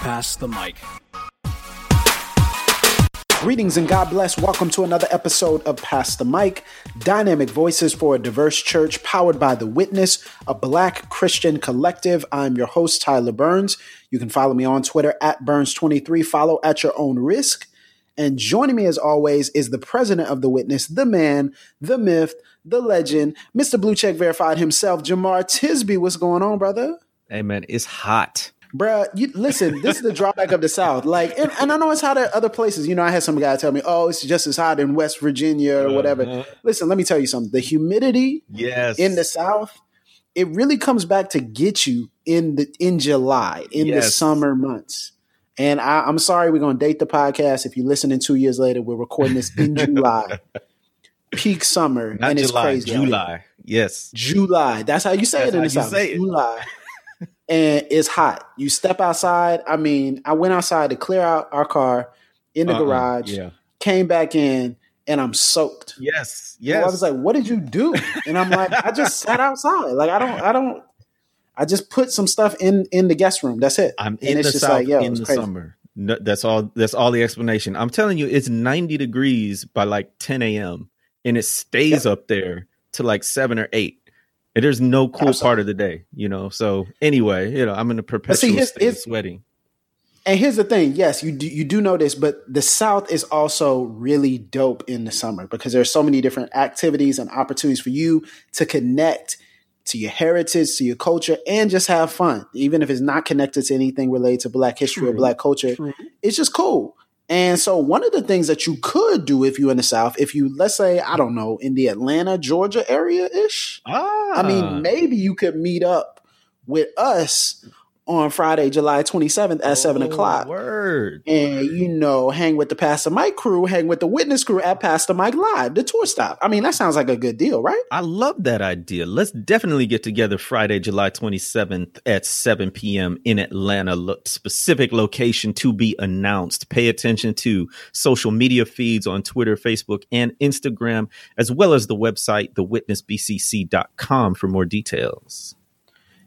Pass the Mic. Greetings and God bless. Welcome to another episode of Pass the Mic, dynamic voices for a diverse church powered by The Witness, a black Christian collective. I'm your host, Tyler Burns. You can follow me on Twitter at Burns23. Follow at your own risk. And joining me as always is the president of The Witness, the man, the myth, the legend, Mr. Blue Check Verified himself, Jemar Tisby. What's going on, brother? Hey, man, it's hot. Bruh, you listen, this is the drawback of the South. Like, and, and, I know it's hot at other places. You know, I had some guy tell me, oh, it's just as hot in West Virginia or whatever. Uh-huh. Listen, let me tell you something. The humidity yes. in the South, it really comes back to get you in the in July, in yes. the summer months. And I, am sorry we're gonna date the podcast. If you're listening two years later, we're recording this in July. Peak summer. Not and July, it's crazy. July. Yes. July. That's how you say That's it in the South. July and it's hot. You step outside. I mean, I went outside to clear out our car in the uh-uh, garage. Yeah. Came back in and I'm soaked. Yes. Yes. So I was like, "What did you do?" And I'm like, "I just sat outside. Like I don't. I don't. I just put some stuff in in the guest room. That's it. I'm in the south like, in the crazy. summer. No, that's all. That's all the explanation. I'm telling you, it's 90 degrees by like 10 a.m. and it stays yep. up there to like seven or eight. And there's no cool Absolutely. part of the day, you know. So anyway, you know, I'm in a perpetual see, his, state his, of sweating. And here's the thing: yes, you do, you do know this, but the South is also really dope in the summer because there's so many different activities and opportunities for you to connect to your heritage, to your culture, and just have fun. Even if it's not connected to anything related to Black history True. or Black culture, True. it's just cool. And so one of the things that you could do if you're in the South, if you let's say, I don't know, in the Atlanta, Georgia area ish. Ah. I mean, maybe you could meet up with us on Friday, July 27th at oh, 7 o'clock. Word. And, you know, hang with the Pass the Mic crew, hang with the Witness crew at Pass the Mic Live, the tour stop. I mean, that sounds like a good deal, right? I love that idea. Let's definitely get together Friday, July 27th at 7 p.m. in Atlanta. Look, specific location to be announced. Pay attention to social media feeds on Twitter, Facebook, and Instagram, as well as the website, thewitnessbcc.com for more details.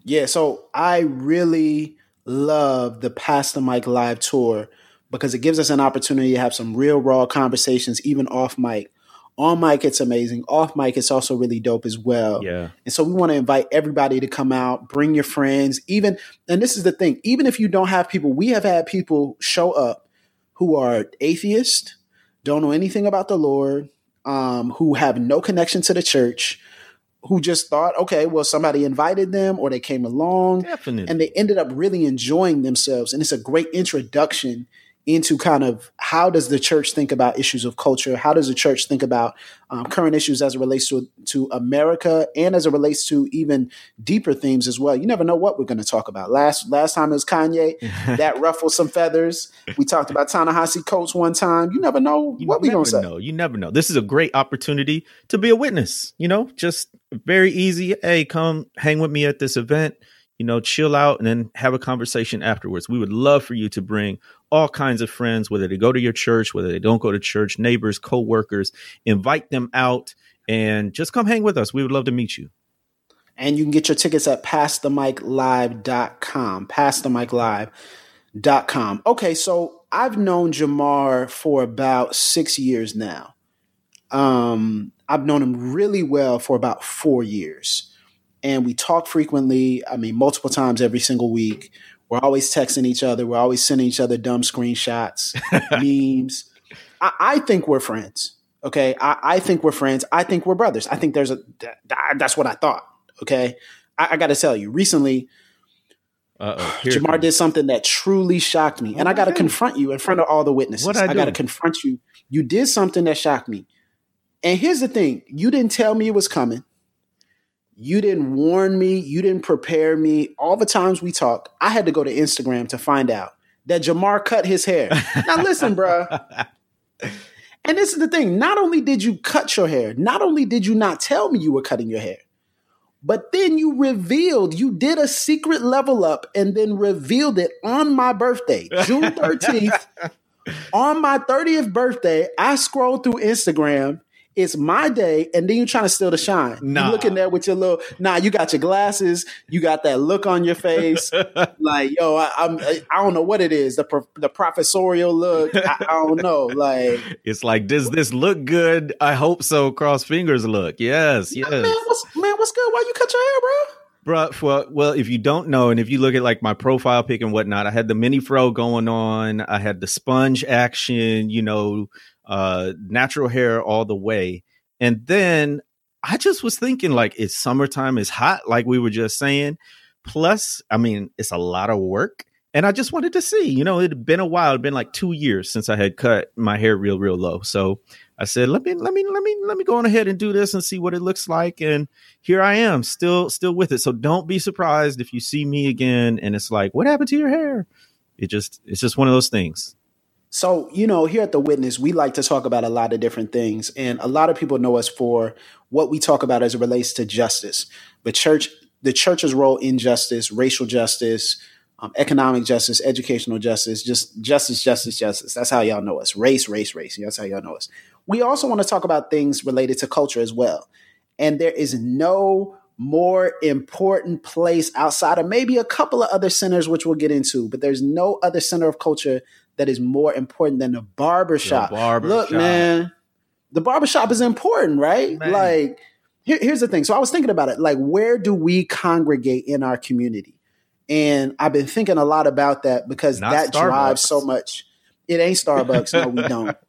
Yeah, so I really love the Pass the Mic live tour because it gives us an opportunity to have some real raw conversations, even off mic. On mic, it's amazing. Off mic, it's also really dope as well. Yeah. And so we want to invite everybody to come out, bring your friends, even, and this is the thing, even if you don't have people, we have had people show up who are atheists, don't know anything about the Lord, um, who have no connection to the church, who just thought, okay, well, somebody invited them or they came along. Definitely. And they ended up really enjoying themselves. And it's a great introduction into kind of how does the church think about issues of culture? How does the church think about um, current issues as it relates to to America and as it relates to even deeper themes as well? You never know what we're going to talk about. Last last time it was Kanye that ruffled some feathers. We talked about Ta-Nehisi Coates one time. You never know you what we're going to say. Know. You never know. This is a great opportunity to be a witness. You know, just very easy. Hey, come hang with me at this event you know, chill out and then have a conversation afterwards. We would love for you to bring all kinds of friends, whether they go to your church, whether they don't go to church, neighbors, co-workers, invite them out and just come hang with us. We would love to meet you. And you can get your tickets at passthemiclive.com, passthemiclive.com. Okay, so I've known Jemar for about six years now. Um, I've known him really well for about four years and we talk frequently. I mean, multiple times every single week. We're always texting each other. We're always sending each other dumb screenshots, memes. I, I, think we're friends. Okay, I, I, think we're friends. I think we're brothers. I think there's a. That's what I thought. Okay, I, I got to tell you. Recently, Jemar did something that truly shocked me, and I got to confront you in front of all the witnesses. What I, I got to confront you. You did something that shocked me. And here's the thing: you didn't tell me it was coming. You didn't warn me. You didn't prepare me. All the times we talked, I had to go to Instagram to find out that Jemar cut his hair. Now listen, bro. And this is the thing. Not only did you cut your hair, not only did you not tell me you were cutting your hair, but then you revealed you did a secret level up and then revealed it on my birthday, June 13th. on my 30th birthday, I scrolled through Instagram it's my day, and then you're trying to steal the shine. Nah. You looking there with your little nah. You got your glasses. You got that look on your face. like yo, I, I'm I don't know what it is. The pro, the professorial look. I, I, don't know. Like it's like does this look good? I hope so. Cross fingers. Look. Yes. Yes. Man, what's, man, what's good? Why you cut your hair, bro? Bro, well, well, if you don't know, and if you look at like my profile pic and whatnot, I had the mini fro going on. I had the sponge action, you know, uh, natural hair all the way. And then I just was thinking, like, it's summertime, it's hot, like we were just saying. Plus, I mean, it's a lot of work. And I just wanted to see, you know, it had been a while, it had been like two years since I had cut my hair real, real low. So I said, let me, let me, let me, let me go on ahead and do this and see what it looks like. And here I am, still, still with it. So don't be surprised if you see me again and it's like, what happened to your hair? It just, it's just one of those things. So, you know, here at The Witness, we like to talk about a lot of different things. And a lot of people know us for what we talk about as it relates to justice. The church, the church's role in justice, racial justice, um, economic justice, educational justice, just justice, justice, justice. That's how y'all know us. Race, race, race. That's how y'all know us. We also want to talk about things related to culture as well. And there is no more important place outside of maybe a couple of other centers, which we'll get into, but there's no other center of culture that is more important than the barbershop. The barber Look, man, the barbershop is important, right? Man. Like, here, here's the thing. So I was thinking about it. Like, where do we congregate in our community? And I've been thinking a lot about that because Not that drives so much. It ain't Starbucks. no, we don't.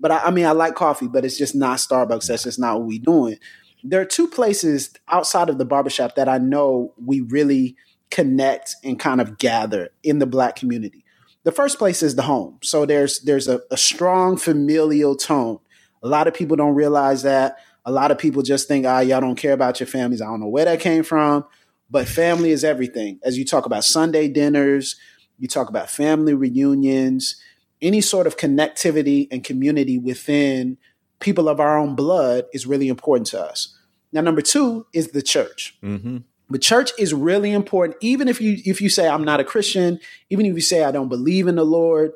But I, I mean, I like coffee, but it's just not Starbucks. That's just not what we doing. There are two places outside of the barbershop that I know we really connect and kind of gather in the black community. The first place is the home. So there's there's a, a strong familial tone. A lot of people don't realize that. A lot of people just think, ah, y'all don't care about your families. I don't know where that came from, but family is everything. As you talk about Sunday dinners, you talk about family reunions, any sort of connectivity and community within people of our own blood is really important to us. Now, number two is the church. Mm-hmm. But church is really important. Even if you if you say I'm not a Christian, even if you say I don't believe in the Lord,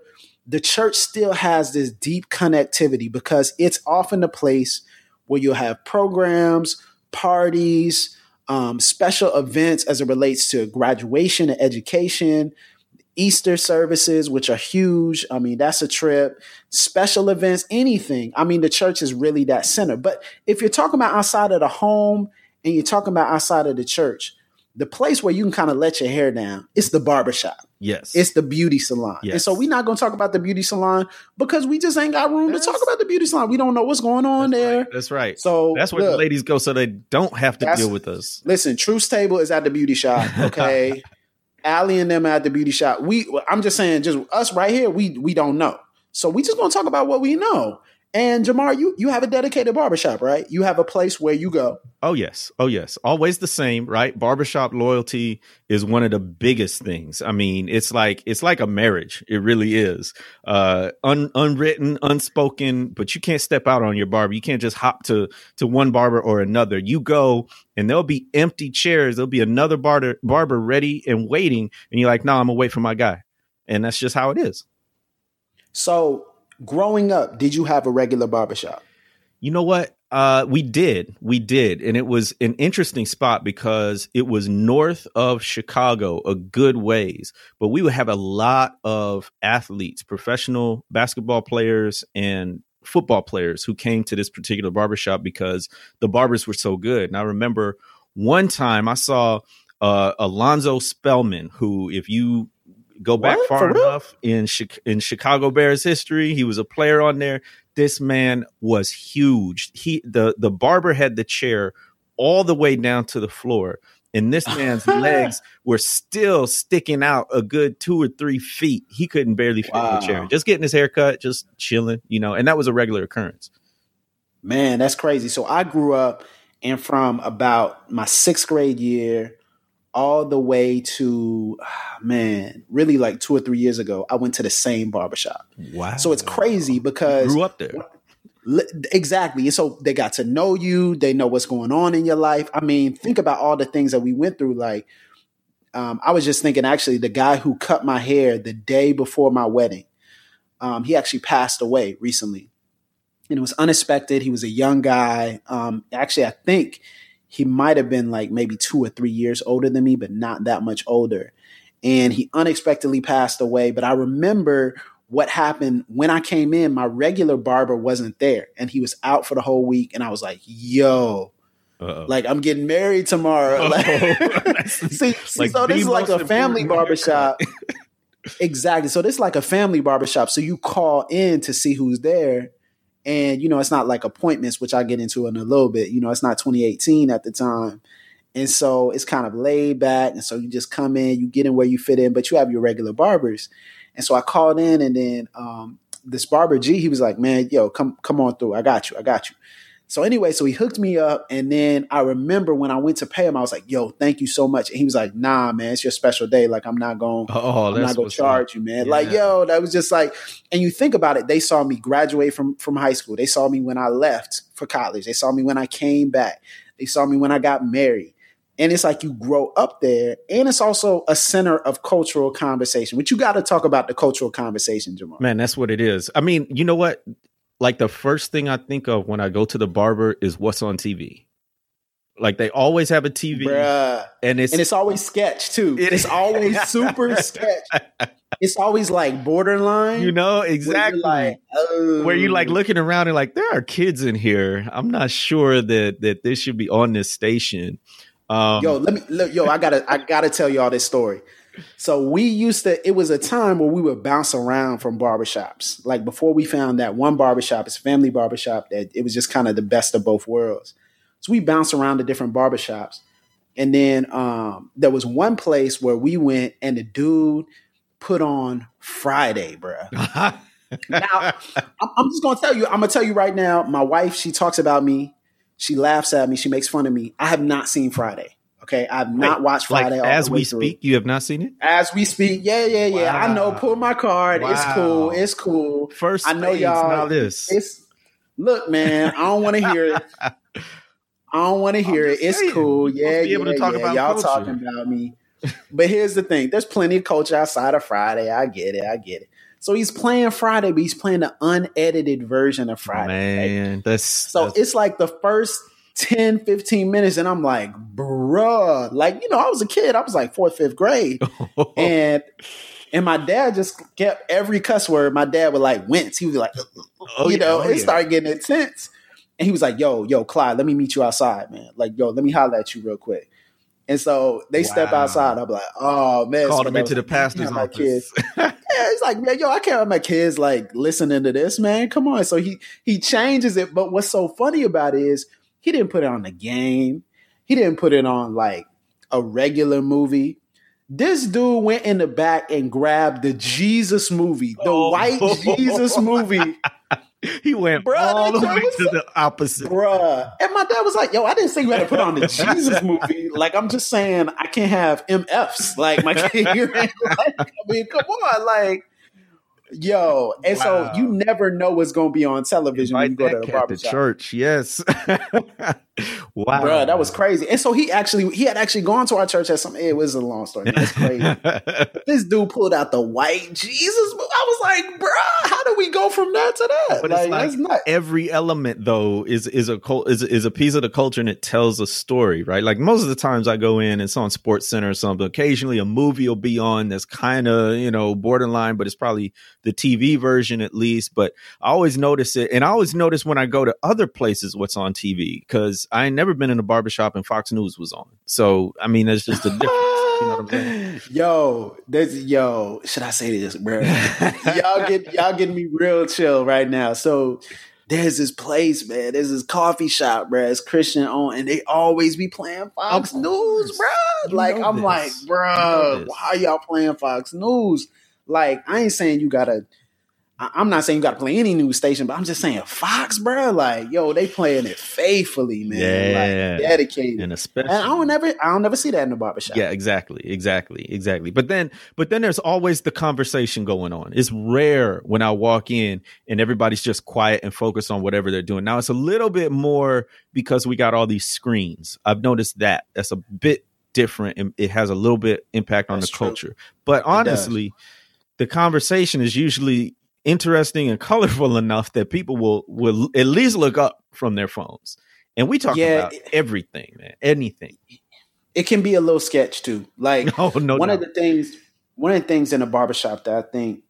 the church still has this deep connectivity because it's often the place where you'll have programs, parties, um, special events as it relates to graduation and education, Easter services, which are huge. I mean, that's a trip. Special events, anything. I mean, the church is really that center. But if you're talking about outside of the home and you're talking about outside of the church, the place where you can kind of let your hair down, it's the barbershop. Yes. It's the beauty salon. And so we're not going to talk about the beauty salon because we just ain't got room That's- to talk about the beauty salon. We don't know what's going on That's there. right. That's right. So That's where the ladies go so they don't have to deal with us. Listen, Truth's table is at the beauty shop. Okay, Allie and them at the beauty shop. We, I'm just saying, just us right here. We we don't know, so we just gonna talk about what we know. And Jamar, you you have a dedicated barbershop, right? You have a place where you go. Oh yes. Oh yes. Always the same, right? Barbershop loyalty is one of the biggest things. I mean, it's like it's like a marriage. It really is. Uh un, unwritten, unspoken, but you can't step out on your barber. You can't just hop to to one barber or another. You go and there'll be empty chairs. There'll be another barber barber ready and waiting and you're like, "No, I'm going to wait for my guy." And that's just how it is. So, growing up, did you have a regular barbershop? You know what? Uh, we did, we did, and it was an interesting spot because it was north of Chicago, a good ways. But we would have a lot of athletes, professional basketball players, and football players who came to this particular barbershop because the barbers were so good. And I remember one time I saw uh, Alonzo Spellman, who, if you go back What? far enough in Chi- in Chicago Bears history, he was a player on there this man was huge. He the the barber had the chair all the way down to the floor, and this man's legs were still sticking out a good two or three feet. He couldn't barely fit in the chair. Just getting his hair cut, just chilling, you know, and that was a regular occurrence. Man, that's crazy. So I grew up and from about my sixth grade year all the way to man, really like two or three years ago, I went to the same barbershop. Wow. So it's crazy because grew up there. Exactly. And so they got to know you, they know what's going on in your life. I mean, think about all the things that we went through. Like, um, I was just thinking actually, the guy who cut my hair the day before my wedding, um, he actually passed away recently. And it was unexpected. He was a young guy. Um, actually, I think he might have been like maybe two or three years older than me, but not that much older. And he unexpectedly passed away. But I remember what happened when I came in, my regular barber wasn't there and he was out for the whole week. And I was like, yo, Uh-oh. like I'm getting married tomorrow. Like, see, like so this is like a family barbershop. exactly. So this is like a family barbershop. So you call in to see who's there. And, you know, it's not like appointments, which I'll get into in a little bit. You know, it's not 2018 at the time. And so it's kind of laid back. And so you just come in, you get in where you fit in, but you have your regular barbers. And so I called in and then um, this barber G, he was like, man, yo, come, come on through. I got you. I got you. So anyway, so he hooked me up. And then I remember when I went to pay him, I was like, yo, thank you so much. And he was like, nah, man, it's your special day. Like, I'm not going, oh, I'm not going to charge you, man. Yeah. Like, yo, that was just like, and you think about it, they saw me graduate from, from high school. They saw me when I left for college. They saw me when I came back. They saw me when I got married. And it's like you grow up there. And it's also a center of cultural conversation, which you got to talk about the cultural conversation, Jamal. Man, that's what it is. I mean, you know what? Like the first thing I think of when I go to the barber is what's on TV. Like they always have a TV, Bruh. and it's and it's always sketch too. It it's always super sketch. It's always like borderline. You know exactly where, like, oh. where you like looking around and like there are kids in here. I'm not sure that that this should be on this station. Um, yo, let me look, yo. I gotta I gotta tell y'all this story. So we used to, it was a time where we would bounce around from barbershops. Like before we found that one barbershop, it's family barbershop, that it was just kind of the best of both worlds. So we bounced around to different barbershops. And then um, there was one place where we went and the dude put on Friday, bruh. now, I'm just gonna tell you, I'm gonna tell you right now, my wife, she talks about me, she laughs at me, she makes fun of me. I have not seen Friday. Okay, I've not watched Friday. Like, as we speak, you have not seen it. As we speak, yeah, yeah, yeah. Wow. I know. Pull my card. Wow. It's cool. It's cool. First, I know y'all. Now this. It's look, man. I don't want to hear it. I don't want to hear it. It's saying, cool. Yeah, yeah, yeah. Y'all culture. talking about me. But here's the thing: there's plenty of culture outside of Friday. I get it. I get it. So he's playing Friday, but he's playing the unedited version of Friday. Man, right? that's so that's, it's like the first 10, 15 minutes. And I'm like, bruh, like, you know, I was a kid. I was like fourth, fifth grade. and and my dad just kept every cuss word. My dad would like wince. He was like, oh, you yeah, know, oh, it yeah. started getting intense. And he was like, yo, yo, Clyde, let me meet you outside, man. Like, yo, let me holler at you real quick. And so they wow. step outside. I'm like, oh man, called him into the pastor's my Kids. yeah, he's like, man, yo, I can't have my kids like listening to this, man. Come on. So he he changes it. But what's so funny about it is he didn't put it on the game. He didn't put it on like a regular movie. This dude went in the back and grabbed the Jesus movie, the oh. white Jesus movie. he went bruh, all the way to the opposite. Bruh. And my dad was like, yo, I didn't say you had to put on the Jesus movie. Like, I'm just saying I can't have MFs. Like, my kid, like, I mean, come on. Like, Yo, and wow. so you never know what's going to be on television when you go to the church. Yes. wow, bro, that was crazy. And so he actually he had actually gone to our church at some. It was a long story. That's crazy. this dude pulled out the white Jesus. I was like, bro, how do we go from that to that? But like, it's like every element though is is a is is a piece of the culture and it tells a story, right? Like most of the times I go in, it's on Sports Center or something. Occasionally a movie will be on that's kind of you know borderline, but it's probably the TV version at least. But I always notice it, and I always notice when I go to other places what's on TV because I ain't never been in a barbershop and Fox News was on. So I mean, that's just a difference. you know what I'm saying? Yo, there's yo. Should I say this, bro? y'all get y'all getting me real chill right now. So there's this place, man. There's this coffee shop, bro. It's Christian owned, and they always be playing Fox News, bro. Like I'm this. like, bro, why y'all playing Fox News? Like, I ain't saying you gotta. I'm not saying you got to play any news station, but I'm just saying Fox, bro. Like, yo, they playing it faithfully, man. Yeah, like, dedicated, and especially. And I don't never, I don't never see that in the barbershop. Yeah, exactly, exactly, exactly. But then, but then there's always the conversation going on. It's rare when I walk in and everybody's just quiet and focused on whatever they're doing. Now it's a little bit more because we got all these screens. I've noticed that that's a bit different and it has a little bit impact on that's the culture. But honestly the conversation is usually interesting and colorful enough that people will will at least look up from their phones. And we talk yeah, about everything, man, anything. It can be a little sketch too. Like no, no, one of the things one of the things in a barbershop that I think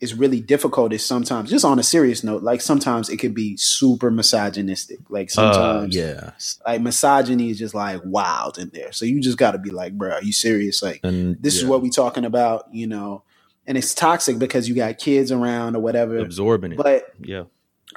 is really difficult is sometimes just on a serious note, like sometimes it can be super misogynistic. Like uh, sometimes uh, yeah. like misogyny is just like wild in there. So you just gotta be like, bro, are you serious? Like and, this yeah. is what we talking about, you know and it's toxic because you got kids around or whatever absorbing it. But yeah,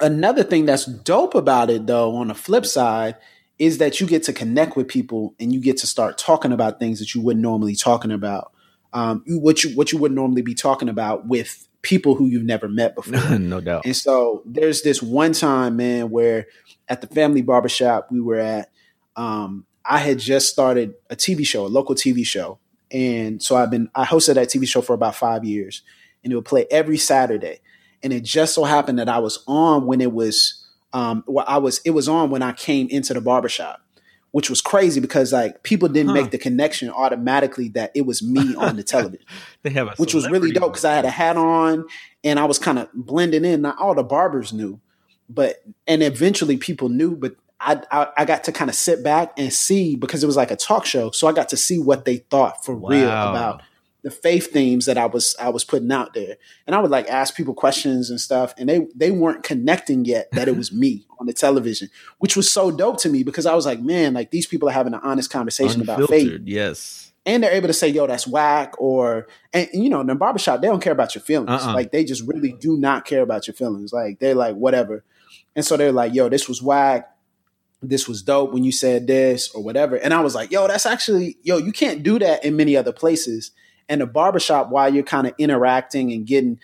another thing that's dope about it though, on the flip side, is that you get to connect with people and you get to start talking about things that you wouldn't normally talking about. Um, what you what you would normally be talking about with people who you've never met before. no doubt. And so there's this one time, man, where at the family barbershop we were at, um, I had just started a TV show, a local TV show, and so I've been I hosted that TV show for about five years, and it would play every Saturday. And it just so happened that I was on when it was um well, I was it was on when I came into the barbershop, which was crazy because like people didn't huh. make the connection automatically that it was me on the television. they have which was really dope because I had a hat on and I was kind of blending in. Not all the barbers knew, but and eventually people knew, but I, I, I got to kind of sit back and see because it was like a talk show, so I got to see what they thought for wow. real about the faith themes that I was I was putting out there, and I would like ask people questions and stuff, and they they weren't connecting yet that it was me on the television, which was so dope to me because I was like, man, like these people are having an honest conversation Unfiltered, about faith, yes, and they're able to say, yo, that's whack, or and, you know, in the barbershop they don't care about your feelings, uh-uh. like they just really do not care about your feelings, like they're like whatever, and so they're like, yo, this was whack this was dope when you said this or whatever. And I was like, yo, that's actually, yo, you can't do that in many other places. And the barbershop, while you're kind of interacting and getting,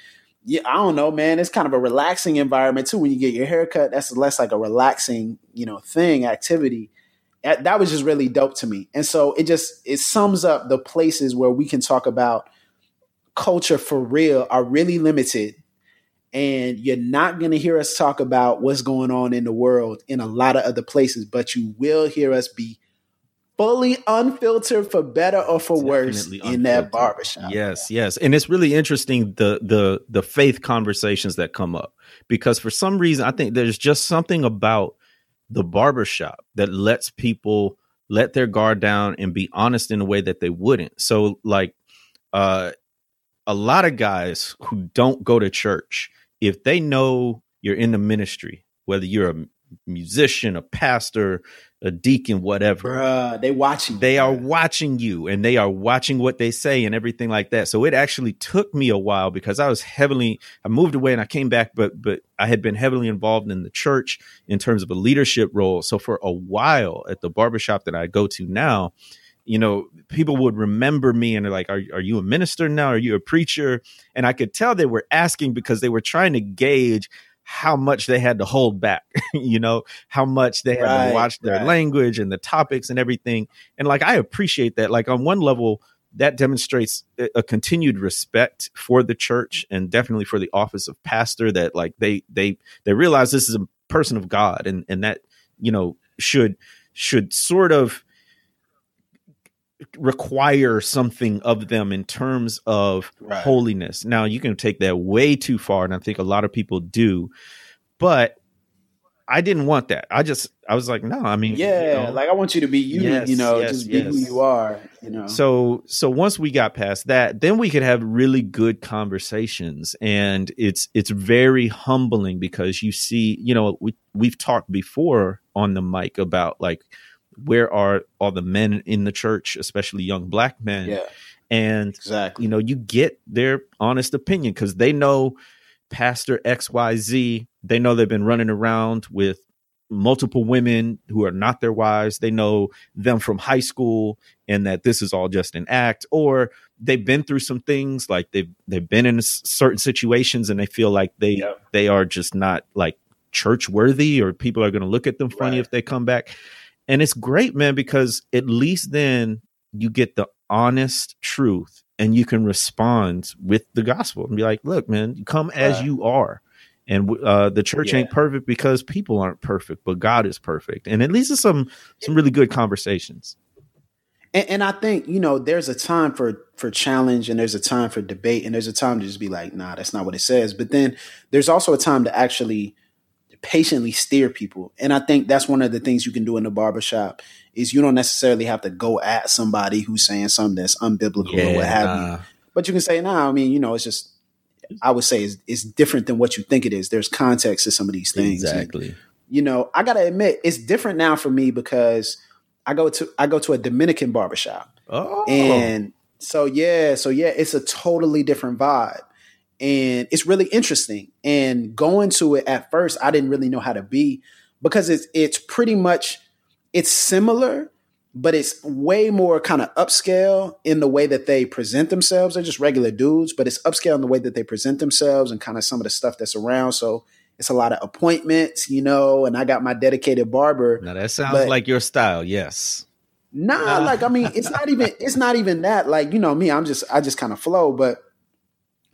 yeah, I don't know, man, it's kind of a relaxing environment too. When you get your haircut, that's less like a relaxing, you know, thing, activity. That was just really dope to me. And so it just, it sums up the places where we can talk about culture for real are really limited and you're not going to hear us talk about what's going on in the world in a lot of other places, but you will hear us be fully unfiltered for better or for Definitely worse unfiltered. in that barbershop. Yes, yes. And it's really interesting the the the faith conversations that come up because for some reason I think there's just something about the barbershop that lets people let their guard down and be honest in a way that they wouldn't. So like uh a lot of guys who don't go to church if they know you're in the ministry, whether you're a musician, a pastor, a deacon, whatever. Bruh, they watching. They are watching you and they are watching what they say and everything like that. So it actually took me a while because I was heavily I moved away and I came back, but but I had been heavily involved in the church in terms of a leadership role. So for a while at the barbershop that I go to now, you know, people would remember me and they're like, are, are you a minister now? Are you a preacher? And I could tell they were asking because they were trying to gauge how much they had to hold back, you know, how much they had right, to watch their right. language and the topics and everything. And like, I appreciate that. Like, on one level, that demonstrates a continued respect for the church and definitely for the office of pastor that like they they they realize this is a person of god and and that you know should should sort of require something of them in terms of right. holiness. Now, you can take that way too far, and I think a lot of people do, but I didn't want that. I just I was like, no, I mean, yeah, you know, like I want you to be you, yes, you know, yes, just be yes. who you are, you know. So so once we got past that, then we could have really good conversations, and it's it's very humbling because you see, you know, we we've talked before on the mic about like where are all the men in the church, especially young black men? Yeah. And exactly, you know, you get their honest opinion because they know Pastor XYZ, they know they've been running around with multiple women who are not their wives. They know them from high school and that this is all just an act or they've been through some things like they've they've been in certain situations and they feel like they yeah. they are just not like church worthy or people are going to look at them funny right. if they come back. And it's great, man, because at least then you get the honest truth and you can respond with the gospel and be like, look, man, come as you are and uh, the church yeah. ain't perfect because people aren't perfect, but God is perfect. And at least it's some some really good conversations. And, and, I think you know there's a time for for challenge, and there's a time for debate, and there's a time to just be like, nah, that's not what it says. But then there's also a time to actually patiently steer people. And I think that's one of the things you can do in the barbershop is you don't necessarily have to go at somebody who's saying something that's unbiblical yeah, or what have nah. you. But you can say, nah, I mean, you know, it's just I would say it's, is different than what you think it is. There's context to some of these things. Exactly. And, you know, I gotta admit, it's different now for me because I go to I go to a Dominican barbershop. Oh. And so yeah, so yeah, it's a totally different vibe. And it's really interesting. And going to it at first, I didn't really know how to be because it's it's pretty much it's similar, but it's way more kind of upscale in the way that they present themselves. They're just regular dudes, but it's upscale in the way that they present themselves and kind of some of the stuff that's around. So it's a lot of appointments, you know, and I got my dedicated barber. Now that sounds but, like your style, yes. Nah, like I mean, it's not even it's not even that. Like, you know, me, I'm just I just kind of flow, but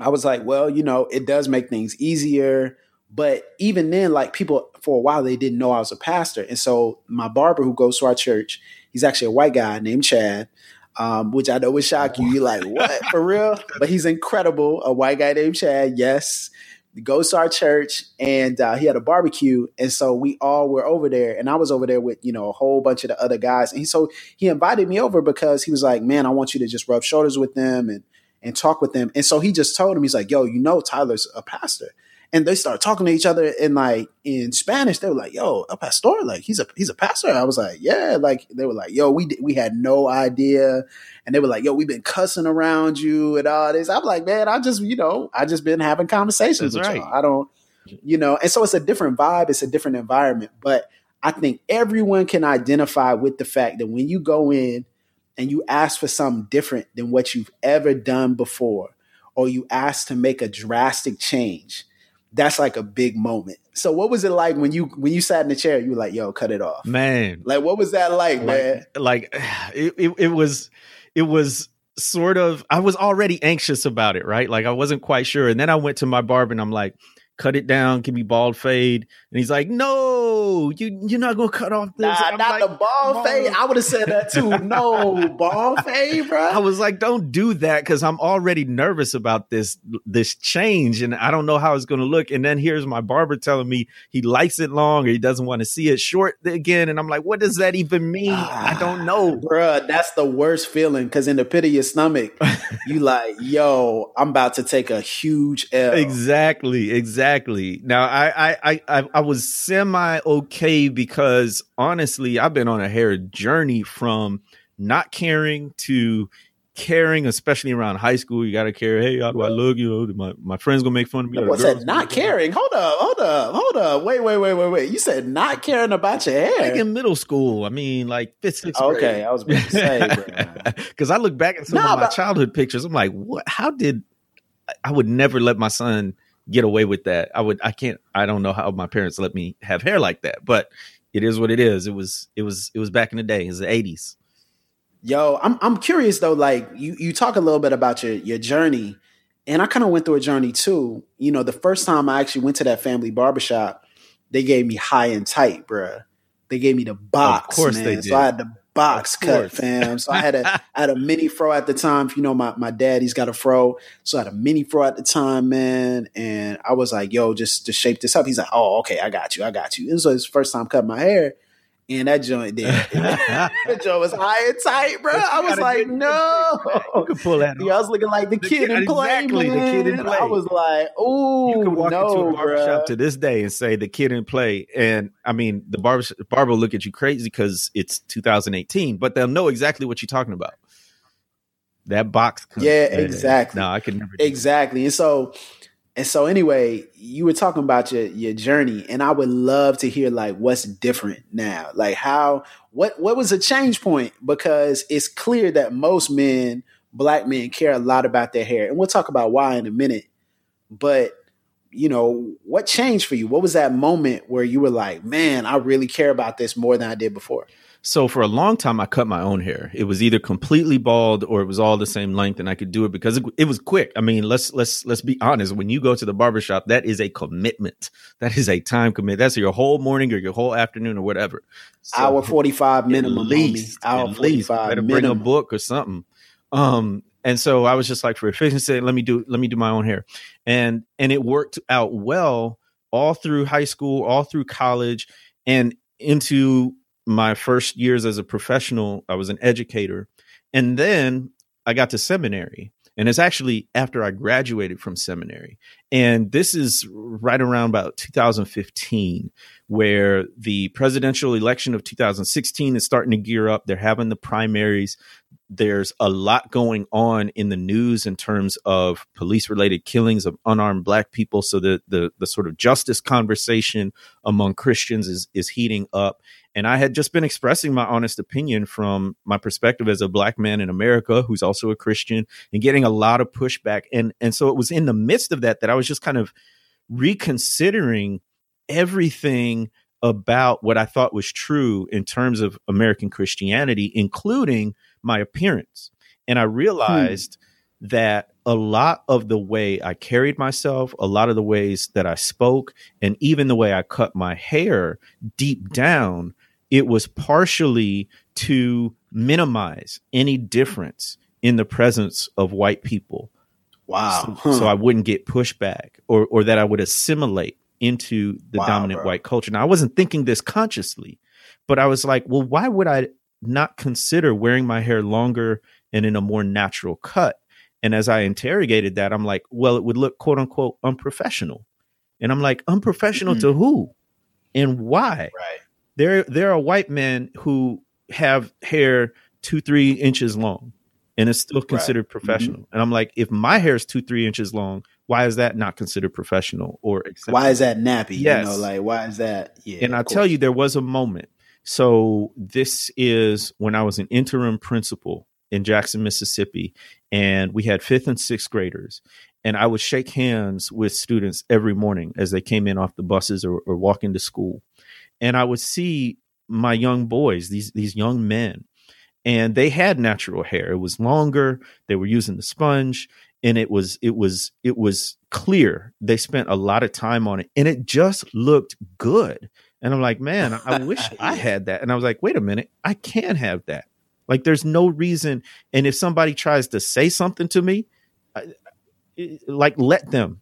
I was like, well, you know, it does make things easier. But even then, like people for a while they didn't know I was a pastor. And so my barber who goes to our church, He's actually a white guy named Chad, um, which I know would shock you. You're like, what for real? But he's incredible. A white guy named Chad. Yes. He goes to our church and uh, he had a barbecue. And so we all were over there. And I was over there with, you know, a whole bunch of the other guys. And he, so he invited me over because he was like, man, I want you to just rub shoulders with them and, and talk with them. And so he just told him, he's like, yo, you know, Tyler's a pastor and they start talking to each other in like in Spanish. They were like, "Yo, a pastor, like he's a he's a pastor." I was like, "Yeah," like they were like, "Yo, we we had no idea," and they were like, "Yo, we've been cussing around you and all this." I'm like, "Man, I just you know I just been having conversations That's with right. y'all. I don't, you know." And so it's a different vibe, it's a different environment, but I think everyone can identify with the fact that when you go in and you ask for something different than what you've ever done before, or you ask to make a drastic change that's like a big moment. So what was it like when you when you sat in the chair? You were like, "Yo, cut it off, man." Like, what was that like, like man? Like, it, it, it was it was sort of. I was already anxious about it, right? Like, I wasn't quite sure, and then I went to my barber and I'm like, cut it down, give me bald fade. And he's like, no, you you're not gonna cut off this. Nah, not like, the bald, bald fade. I would have said that too. No ball fade, bro. I was like, don't do that because I'm already nervous about this this change, and I don't know how it's gonna look. And then here's my barber telling me he likes it long or he doesn't want to see it short again, and I'm like, what does that even mean? I don't ah, know, bro. That's the worst feeling because in the pit of your stomach, you like, yo, I'm about to take a huge L. Exactly, exactly Exactly. Now I I I I was semi okay because honestly, I've been on a hair journey from not caring to caring, especially around high school. You got to care. Hey, how do I look? You know, my, my friends gonna make fun of me. What's that? Not caring. Hold up, hold up, hold up. Wait, wait, wait, wait, wait. You said not caring about your hair. Like in middle school. I mean, like fifth, sixth okay, grade. I was about to say because I look back at some nah, of my but- childhood pictures. I'm like, what? How did I would never let my son get away with that. I would I can't I don't know how my parents let me have hair like that, but it is what it is. It was it was it was back in the day, it was the 80s. Yo, I'm I'm curious though like you you talk a little bit about your your journey and I kind of went through a journey too. You know, the first time I actually went to that family barbershop, they gave me high and tight, bruh. They gave me the box, of course man. They did. So I had the box cut, fam. So I had a I had a mini fro at the time. If You know, my my daddy's got a fro, so I had a mini fro at the time, man. And I was like, "Yo, just to shape this up." He's like, "Oh, okay, I got you, I got you." And so his first time cutting my hair, and that joint did. that joint was high and tight, bro. I was like, no. You could pull that. Yeah, I was looking like the, the kid, Kid 'n Play. Exactly, man. the Kid 'n Play. I was like, oh, you can walk no, into a barbershop to this day and say the Kid 'n Play, and I mean the barber barber will look at you crazy because it's 2018, but they'll know exactly what you're talking about. That box, yeah, exactly. No, I can never. exactly, and so And so anyway, you were talking about your your journey and I would love to hear like what's different now. Like how what what was a change point because it's clear that most men, black men care a lot about their hair. And we'll talk about why in a minute. But you know, what changed for you? What was that moment where you were like, "Man, I really care about this more than I did before?" So for a long time, I cut my own hair. It was either completely bald or it was all the same length, and I could do it because it, it, was quick. I mean, let's let's let's be honest. When you go to the barbershop, that is a commitment. That is a time commitment. That's your whole morning or your whole afternoon or whatever. So, Hour forty five minimum. Least, Hour forty five. Better minimum. bring a book or something. Um, and so I was just like, for efficiency, let me do let me do my own hair, and and it worked out well all through high school, all through college, and into my first years as a professional, I was an educator. And then I got to seminary. And it's actually after I graduated from seminary. And this is right around about 2015, where the presidential election of 2016 is starting to gear up. They're having the primaries there's a lot going on in the news in terms of police related killings of unarmed black people. So the, the the sort of justice conversation among christians is is heating up. And i had just been expressing my honest opinion from my perspective as a black man in america who's also a christian and getting a lot of pushback. And and so it was in the midst of that that i was just kind of reconsidering everything about what i thought was true in terms of american christianity including my appearance. And I hmm. realized hmm. that a lot of the way I carried myself, a lot of the ways that I spoke, and even the way I cut my hair deep down, it was partially to minimize any difference in the presence of white people. Wow. So, so I wouldn't get pushback or, or that I would assimilate into the wow, dominant bro. white culture. Now, I wasn't thinking this consciously, but I was like, well, why would I not consider wearing my hair longer and in a more natural cut. And as I interrogated that, I'm like, well, it would look quote unquote unprofessional. And I'm like, unprofessional mm-hmm. to who and why? Right. There, there are white men who have hair two, three inches long and it's still considered right. Mm-hmm. professional. Mm-hmm. And I'm like, if my hair is two, three inches long, why is that not considered professional or acceptable? Why is that nappy? Yes. You know, like why is that? Yeah. And I tell you, there was a moment so this is when I was an interim principal in Jackson, Mississippi, and we had fifth and sixth graders. And I would shake hands with students every morning as they came in off the buses or, or walk into school. And I would see my young boys, these these young men, and they had natural hair. It was longer. They were using the sponge, and it was it was it was clear. They spent a lot of time on it, and it just looked good. And I'm like, man, I wish I had that. And I was like, wait a minute, I can have that. Like, there's no reason. And if somebody tries to say something to me, I, like, let them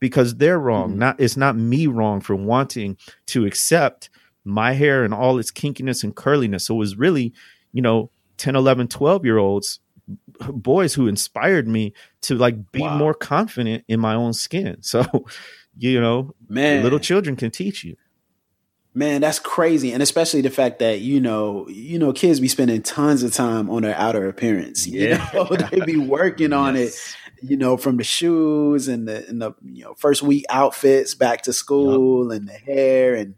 because they're wrong. Mm-hmm. Not it's not me wrong for wanting to accept my hair and all its kinkiness and curliness. So it was really, you know, 10, 11, 12 year olds, boys who inspired me to like be wow. more confident in my own skin. So, you know, man, little children can teach you. Man, that's crazy, and especially the fact that you know, you know, kids be spending tons of time on their outer appearance. Yeah, you know? they be working on yes. it. You know, from the shoes and the and the you know first week outfits back to school yep. and the hair and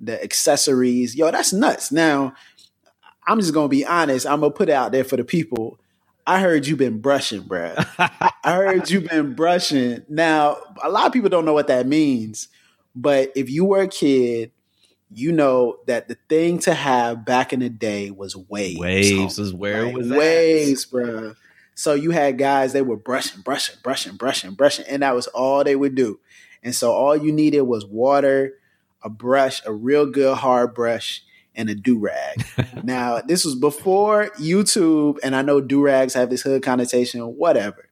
the accessories. Yo, that's nuts. Now, I'm just gonna be honest. I'm gonna put it out there for the people. I heard you've been brushing, bro. I heard you've been brushing. Now, a lot of people don't know what that means, but if you were a kid you know that the thing to have back in the day was waves. Waves is where like, it was waves, bro. So you had guys they were brushing, brushing, brushing, brushing, brushing, and that was all they would do. And so all you needed was water, a brush, a real good hard brush, and a do rag. now this was before YouTube, and I know do rags have this hood connotation, whatever.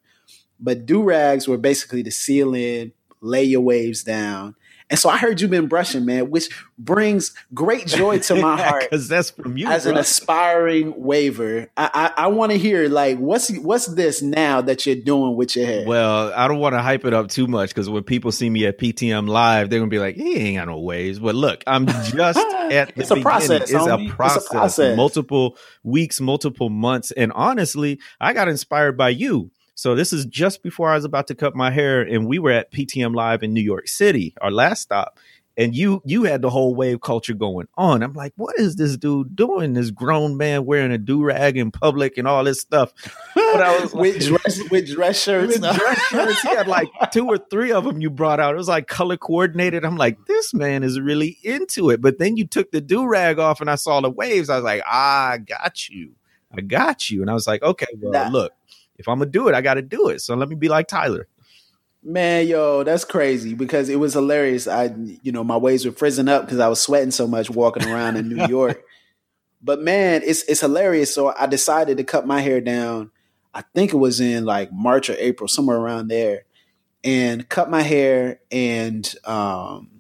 But do rags were basically the seal in, lay your waves down, and so I heard you've been brushing, man, which brings great joy to my heart. Because that's from you. As bro. an aspiring waver. I I, I want to hear like what's what's this now that you're doing with your hair? Well, I don't want to hype it up too much because when people see me at PTM live, they're gonna be like, he ain't got no waves. But look, I'm just at the it's beginning. A process, it's, a process, it's a process. Multiple weeks, multiple months. And honestly, I got inspired by you So this is just before I was about to cut my hair, and we were at PTM Live in New York City, our last stop and you you had the whole wave culture going on. I'm like, what is this dude doing? This grown man wearing a do rag in public and all this stuff. But I was with dress with dress shirts. With dress shirts. He had like two or three of them you brought out. It was like color coordinated. I'm like, this man is really into it. But then you took the do rag off, and I saw the waves. I was like, ah, I got you. I got you. And I was like, okay, well, nah. look, if I'm gonna do it, I got to do it. So let me be like Tyler. Man, yo, that's crazy because it was hilarious. I, you know, my waves were frizzing up because I was sweating so much walking around in New York. But man, it's it's hilarious. So I decided to cut my hair down. I think it was in like March or April, somewhere around there, and cut my hair. And um,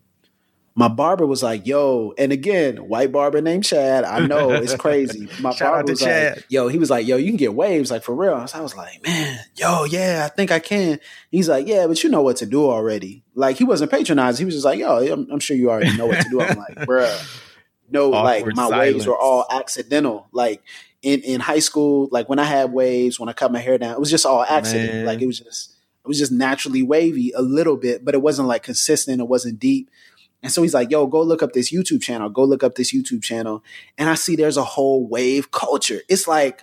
my barber was like, "Yo," and again, white barber named Chad. I know it's crazy. My barber was like, "Yo," he was like, "Yo, you can get waves like for real." So I was like, "Man, yo, yeah, I think I can." He's like, "Yeah, but you know what to do already." Like he wasn't patronizing. He was just like, "Yo, I'm, I'm sure you already know what to do." I'm like, "Bruh." No, Awkward like my silence. waves were all accidental. Like in, in high school, like when I had waves, when I cut my hair down, it was just all accident. Man. Like it was just it was just naturally wavy a little bit, but it wasn't like consistent. It wasn't deep. And so he's like, yo, go look up this YouTube channel. Go look up this YouTube channel. And I see there's a whole wave culture. It's like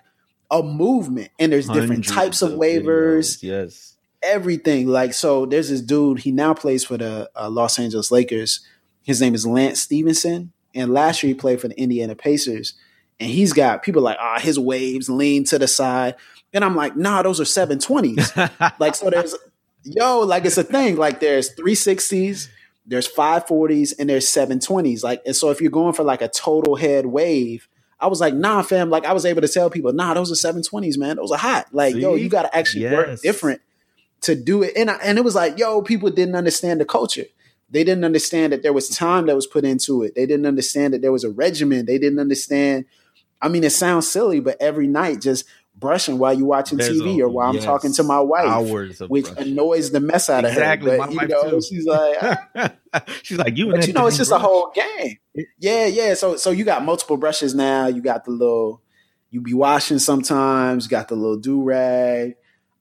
a movement. And there's different types of, of waivers. Videos. Yes. Everything. Like, so there's this dude, he now plays for the uh, Los Angeles Lakers. His name is Lance Stephenson. And last year he played for the Indiana Pacers. And he's got people like, ah, oh, his waves lean to the side. And I'm like, nah, those are 720s. like, so there's, yo, like it's a thing. Like there's 360s there's 540s and there's 720s. Like, and so if you're going for like a total head wave, I was like, nah, fam. Like, I was able to tell people, nah, those are 720s, man. Those are hot. Like, See? yo, you got to actually yes. work different to do it. And I, and it was like, yo, people didn't understand the culture. They didn't understand that there was time that was put into it. They didn't understand that there was a regimen. They didn't understand. I mean, it sounds silly, but every night just brushing while you're watching There's TV a, or while yes, I'm talking to my wife, which brushing. annoys the mess out of exactly, her. But, you know, too. she's like, ah. she's like, you. But you know, it's just a whole game. Yeah, yeah. So, so you got multiple brushes now. You got the little, you be washing sometimes. Got the little do rag.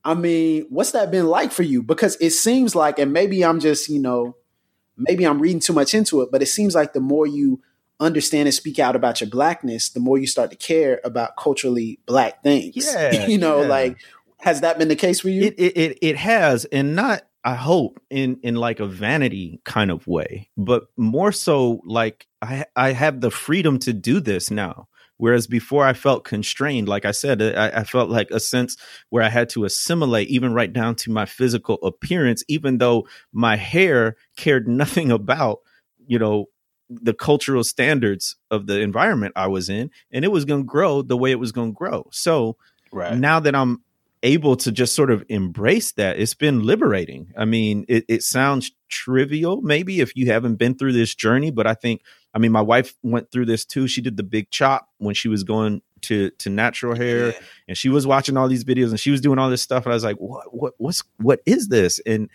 I mean, what's that been like for you? Because it seems like, and maybe I'm just, you know, maybe I'm reading too much into it, but it seems like the more you understand and speak out about your blackness, the more you start to care about culturally black things. Yeah, you know, yeah. like has that been the case for you? It, it it it has, and not I hope in in like a vanity kind of way, but more so like I I have the freedom to do this now. Whereas before I felt constrained, like I said, I, I, felt like a sense where I had to assimilate, even right down to my physical appearance, even though my hair cared nothing about, you know, the cultural standards of the environment I was in, and it was going to grow the way it was going to grow. So right. now that I'm able to just sort of embrace that, it's been liberating. I mean, it, it sounds trivial, maybe if you haven't been through this journey, but I think, I mean, my wife went through this too. She did the big chop when she was going to to natural hair, yeah. and she was watching all these videos and she was doing all this stuff, and I was like, what what what's what is this? And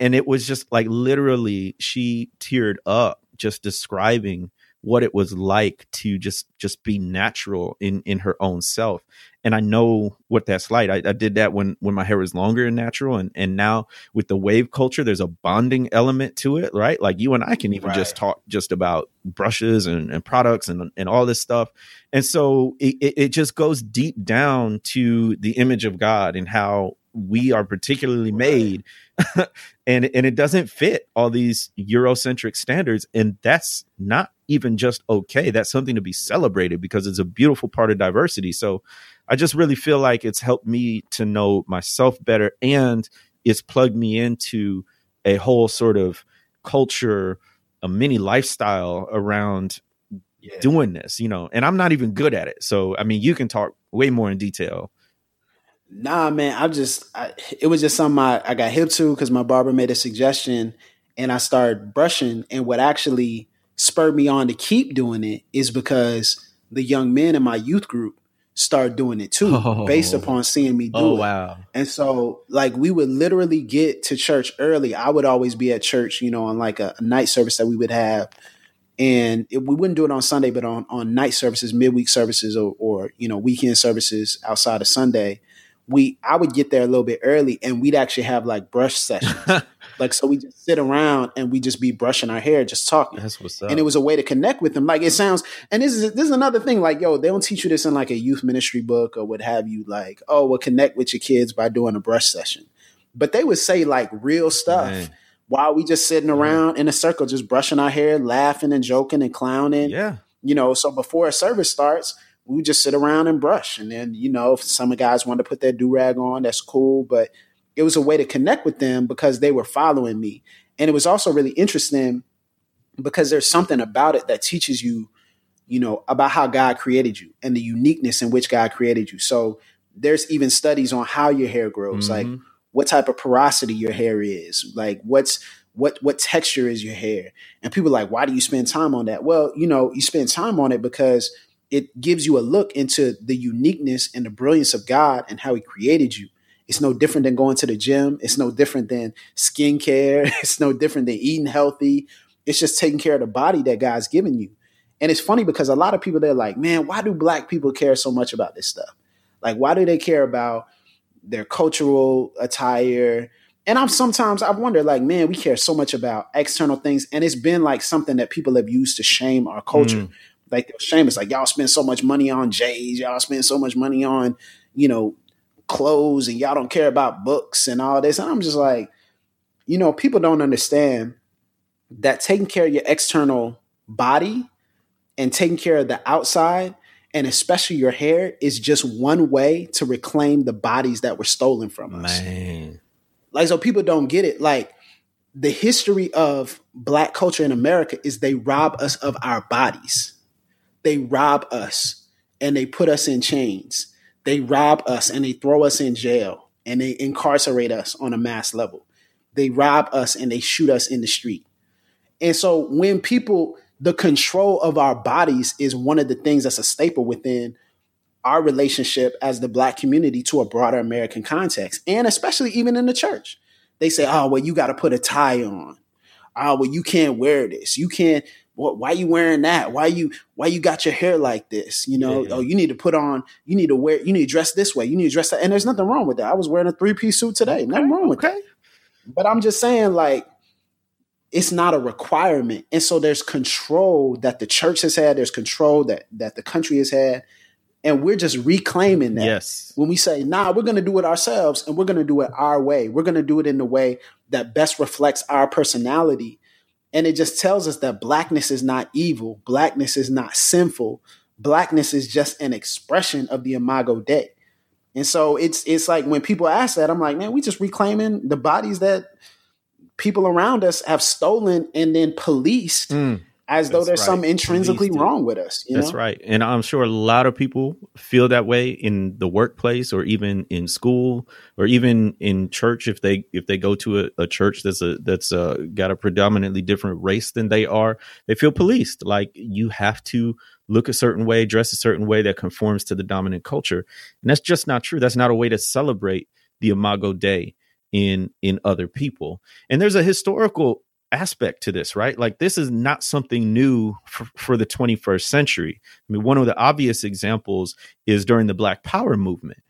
and it was just like literally, she teared up just describing what it was like to just just be natural in in her own self. And i know what that's like. I, I, did that when when my hair was longer and natural and and now with the wave culture there's a bonding element to it right? Like you and i can even right. just talk just about brushes and, and products and and all this stuff. And so it, it just goes deep down to the image of god and how we are particularly made and and it doesn't fit all these eurocentric standards and that's not even just okay that's something to be celebrated because it's a beautiful part of diversity. So i just really feel like it's helped me to know myself better and it's plugged me into a whole sort of culture a mini lifestyle around yeah. doing this you know and i'm not even good at it. So i mean you can talk way more in detail Nah, man, I just I, it was just something I, I got hip to because my barber made a suggestion, and I started brushing. And what actually spurred me on to keep doing it is because the young men in my youth group started doing it too, oh. based upon seeing me do oh, it. Wow! And so, like, we would literally get to church early. I would always be at church, you know, on like a, a night service that we would have and it, we wouldn't do it on Sunday, but on, on night services, midweek services, or, or you know weekend services outside of Sunday, we I would get there a little bit early and we'd actually have like brush sessions. like so we just sit around and we just be brushing our hair, just talking. That's what's up. And it was a way to connect with them. Like it sounds and this is this is another thing, like, yo, they don't teach you this in like a youth ministry book or what have you, like, oh, well, connect with your kids by doing a brush session. But they would say like real stuff Man. while we just sitting around in a circle, just brushing our hair, laughing and joking and clowning. yeah. You know, so before a service starts, we would just sit around and brush. And then, you know, if some of guys wanted to put their do rag on, that's cool. But it was a way to connect with them because they were following me. And it was also really interesting because there's something about it that teaches you, you know, about how God created you and the uniqueness in which God created you. So there's even studies on how your hair grows, like Mhm. what type of porosity your hair is, like what's what what texture is your hair. And people are like, why do you spend time on that? Well, you know, you spend time on it because it gives you a look into the uniqueness and the brilliance of God and how He created you. It's no different than going to the gym. It's no different than skincare. It's no different than eating healthy. It's just taking care of the body that God's given you. And it's funny because a lot of people they're like, man, why do black people care so much about this stuff? Like, why do they care about their cultural attire? And I'm sometimes I wonder, like, man, we care so much about external things, and it's been like something that people have used to shame our culture. Mm. Like shame like y'all spend so much money on J's, y'all spend so much money on, you know, clothes, and y'all don't care about books and all this. And I'm just like, you know, people don't understand that taking care of your external body and taking care of the outside and especially your hair is just one way to reclaim the bodies that were stolen from us. Man. Like, so people don't get it. Like, the history of black culture in America is they rob us of our bodies. They rob us and they put us in chains. They rob us and they throw us in jail and they incarcerate us on a mass level. They rob us and they shoot us in the street. And so when people, the control of our bodies is one of the things that's a staple within our relationship as the black community to a broader American context, and especially even in the church. They say, oh, well, you got to put a tie on. Oh, well, you can't wear this. You can't. What, why you wearing that? Why you why you got your hair like this? You know, Yeah, yeah. oh, you need to put on. You need to wear. You need to dress this way. You need to dress that. And there's nothing wrong with that. I was wearing a three piece suit today. Nothing wrong with that. Okay. But I'm just saying, like, it's not a requirement. And so there's control that the church has had, there's control that that the country has had. And we're just reclaiming that. Yes. When we say, nah, we're gonna do it ourselves and we're gonna do it our way. We're gonna do it in the way that best reflects our personality. And it just tells us that blackness is not evil, blackness is not sinful. Blackness is just an expression of the imago Dei. And so it's it's like when people ask that, I'm like, man, we just reclaiming the bodies that people around us have stolen and then policed Mm, as though that's there's right. some intrinsically wrong with us. You that's know? right. And I'm sure a lot of people feel that way in the workplace or even in school or even in church if they if they go to a, a church that's a that's a, got a predominantly different race than they are, they feel policed. Like you have to look a certain way, dress a certain way that conforms to the dominant culture. And that's just not true. That's not a way to celebrate the Imago Dei in in other people. And there's a historical aspect to this, right? Like this is not something new for, for the 21st century. I mean, one of the obvious examples is during the Black Power movement.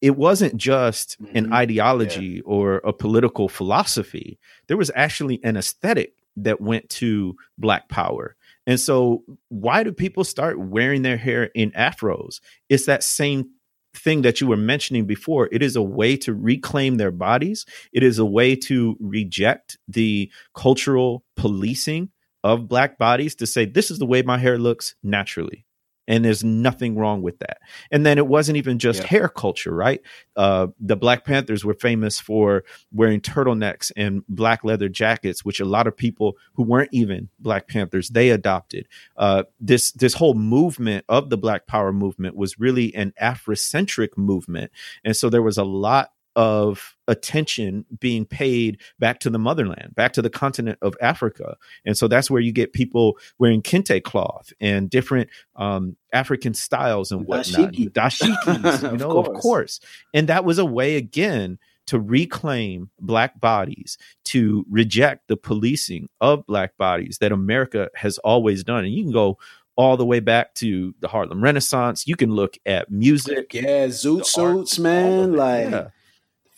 It wasn't just an Mhm. ideology or a political philosophy. There was actually an aesthetic that went to Black Power. And so, why do people start wearing their hair in afros? It's that same thing that you were mentioning before. It is a way to reclaim their bodies. It is a way to reject the cultural policing of black bodies to say, this is the way my hair looks naturally. And there's nothing wrong with that. And then it wasn't even just Yeah. hair culture, right? Uh, the Black Panthers were famous for wearing turtlenecks and black leather jackets, which a lot of people who weren't even Black Panthers they adopted. Uh, this this whole movement of the Black Power movement was really an Afrocentric movement, and so there was a lot of attention being paid back to the motherland, back to the continent of Africa. And so that's where you get people wearing kente cloth and different um, African styles and whatnot. Dashiki. Dashikis, you Of know, of course. course. And that was a way, again, to reclaim black bodies, to reject the policing of black bodies that America has always done. And you can go all the way back to the Harlem Renaissance. You can look at music. Yeah, zoot suits, man. Like yeah.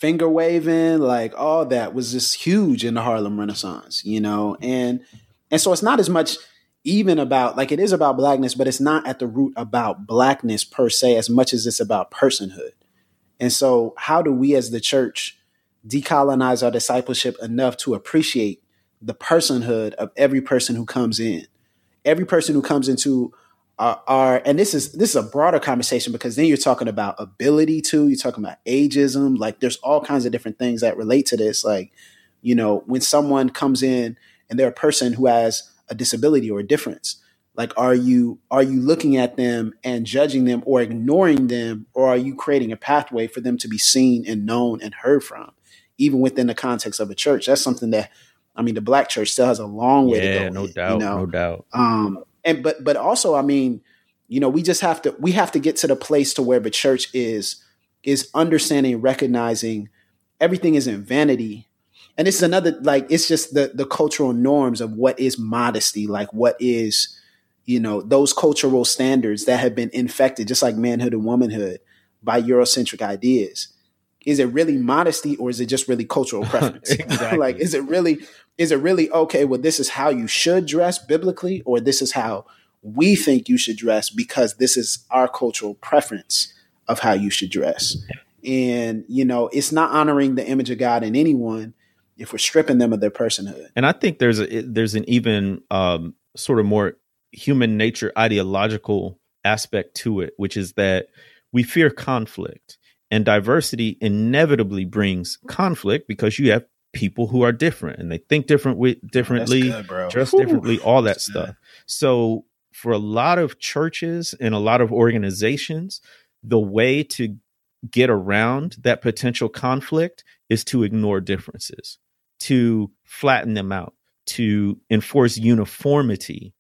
Finger waving, like all that was just huge in the Harlem Renaissance, you know? And and so it's not as much even about like it is about blackness, but it's not at the root about blackness per se as much as it's about personhood. And so how do we as the church decolonize our discipleship enough to appreciate the personhood of every person who comes in? Every person who comes into our, our and this is this is a broader conversation because then you're talking about ability too, you're talking about ageism, like there's all kinds of different things that relate to this. Like you know, when someone comes in and they're a person who has a disability or a difference like are you are you looking at them and judging them or ignoring them? Or are you creating a pathway for them to be seen and known and heard from even within the context of a church? That's something that i mean the black church still has a long way yeah, to go no in, doubt you know? no doubt. Um and but but also i mean you know we just have to we have to get to the place to where the church is is understanding recognizing everything isn't vanity. And this is another like it's just the the cultural norms of what is modesty like what is you know those cultural standards that have been infected just like manhood and womanhood by eurocentric ideas is it really modesty or is it just really cultural preference exactly. like is it really is it really okay well this is how you should dress biblically or this is how we think you should dress because this is our cultural preference of how you should dress and you know it's not honoring the image of god in anyone if we're stripping them of their personhood. And I think there's a there's an even um, sort of more human nature ideological aspect to it, which is that we fear conflict, and diversity inevitably brings conflict because you have people who are different and they think different with differently, good, dress Whew. differently, all that That's stuff. Good. So for a lot of churches and a lot of organizations, the way to get around that potential conflict is to ignore differences, to flatten them out, to enforce uniformity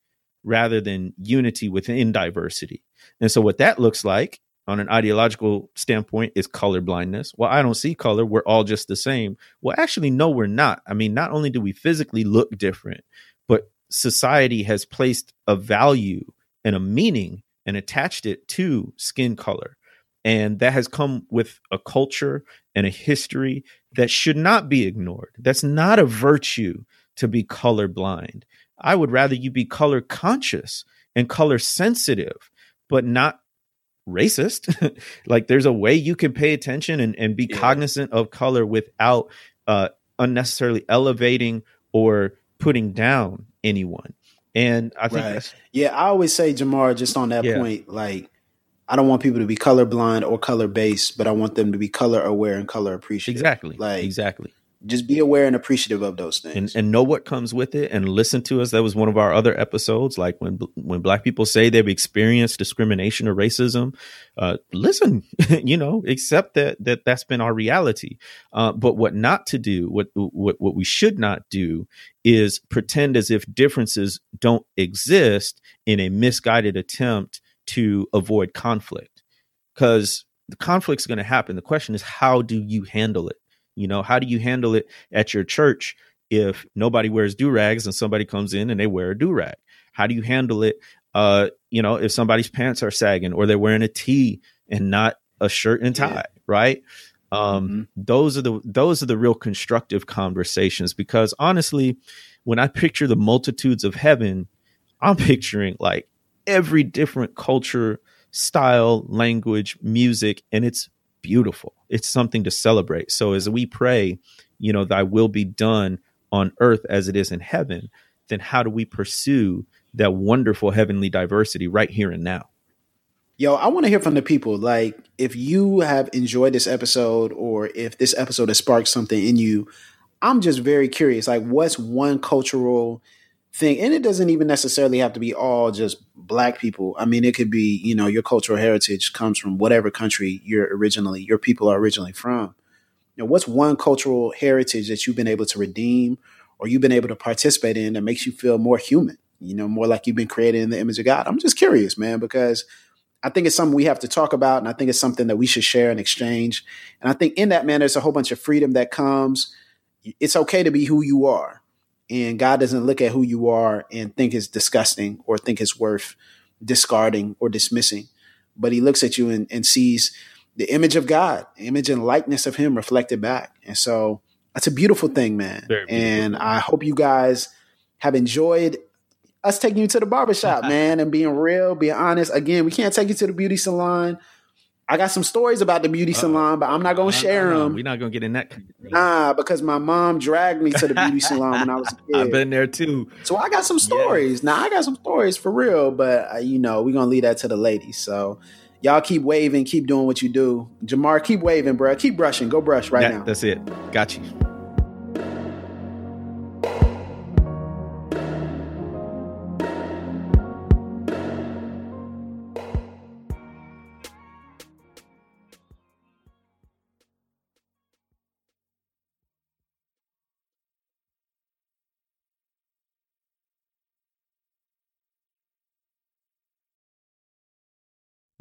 rather than unity within diversity. And so, what that looks like on an ideological standpoint is color blindness. Well, I don't see color. We're all just the same. Well, actually, no, we're not. I mean, not only do we physically look different, but society has placed a value and a meaning and attached it to skin color. And that has come with a culture and a history that should not be ignored. That's not a virtue to be colorblind. I would rather you be color conscious and color sensitive, but not racist. like there's a way you can pay attention and, and be yeah. cognizant of color without uh, unnecessarily elevating or putting down anyone. And I think right. yeah, I always say Jemar, just on that yeah. point, like I don't want people to be colorblind or color based, but I want them to be color aware and color appreciative. Exactly. Like exactly. Just be aware and appreciative of those things, and, and know what comes with it, and listen to us. That was one of our other episodes. Like when when Black people say they've experienced discrimination or racism, uh, listen. you know, accept that that that's been our reality. Uh, but what not to do, what what what we should not do, is pretend as if differences don't exist in a misguided attempt to avoid conflict because the conflict's going to happen. The question is, how do you handle it? You know, how do you handle it at your church if nobody wears do rags and somebody comes in and they wear a do rag? How do you handle it? Uh, you know, if somebody's pants are sagging or they're wearing a tee and not a shirt and tie, yeah. right? Um, mm-hmm. those are the those are the real constructive conversations because honestly, when I picture the multitudes of heaven, I'm picturing like every different culture, style, language, music, and it's beautiful. It's something to celebrate. So as we pray, you know, thy will be done on earth as it is in heaven, then how do we pursue that wonderful heavenly diversity right here and now? Yo, I want to hear from the people. Like, if you have enjoyed this episode or if this episode has sparked something in you, I'm just very curious. Like, what's one cultural thing. And it doesn't even necessarily have to be all just black people. I mean it could be you know your cultural heritage comes from whatever country you're originally your people are originally from. You know what's one cultural heritage that you've been able to redeem or you've been able to participate in that makes you feel more human you know more like you've been created in the image of god? I'm just curious man because i think it's something we have to talk about and i think it's something that we should share and exchange. And i think in that man there's a whole bunch of freedom that comes. It's okay to be who you are and God doesn't look at who you are and think it's disgusting or think it's worth, discarding or dismissing, but he looks at you and, and sees the image of God, image and likeness of him reflected back. And so that's a beautiful thing, man. And I hope you guys have enjoyed us taking you to the barbershop, man, and being real, being honest. Again, we can't take you to the beauty salon. I got some stories about the beauty salon, but I'm not gonna share them. We're not gonna get in that. Nah, because my mom dragged me to the beauty salon when I was a kid. I've been there too. So I got some stories. Now I got some stories for real, but uh, you know we're gonna leave that to the ladies. So y'all keep waving, keep doing what you do. Jemar, keep waving, bro. Keep brushing. Go brush right That- now. That's it. Got you.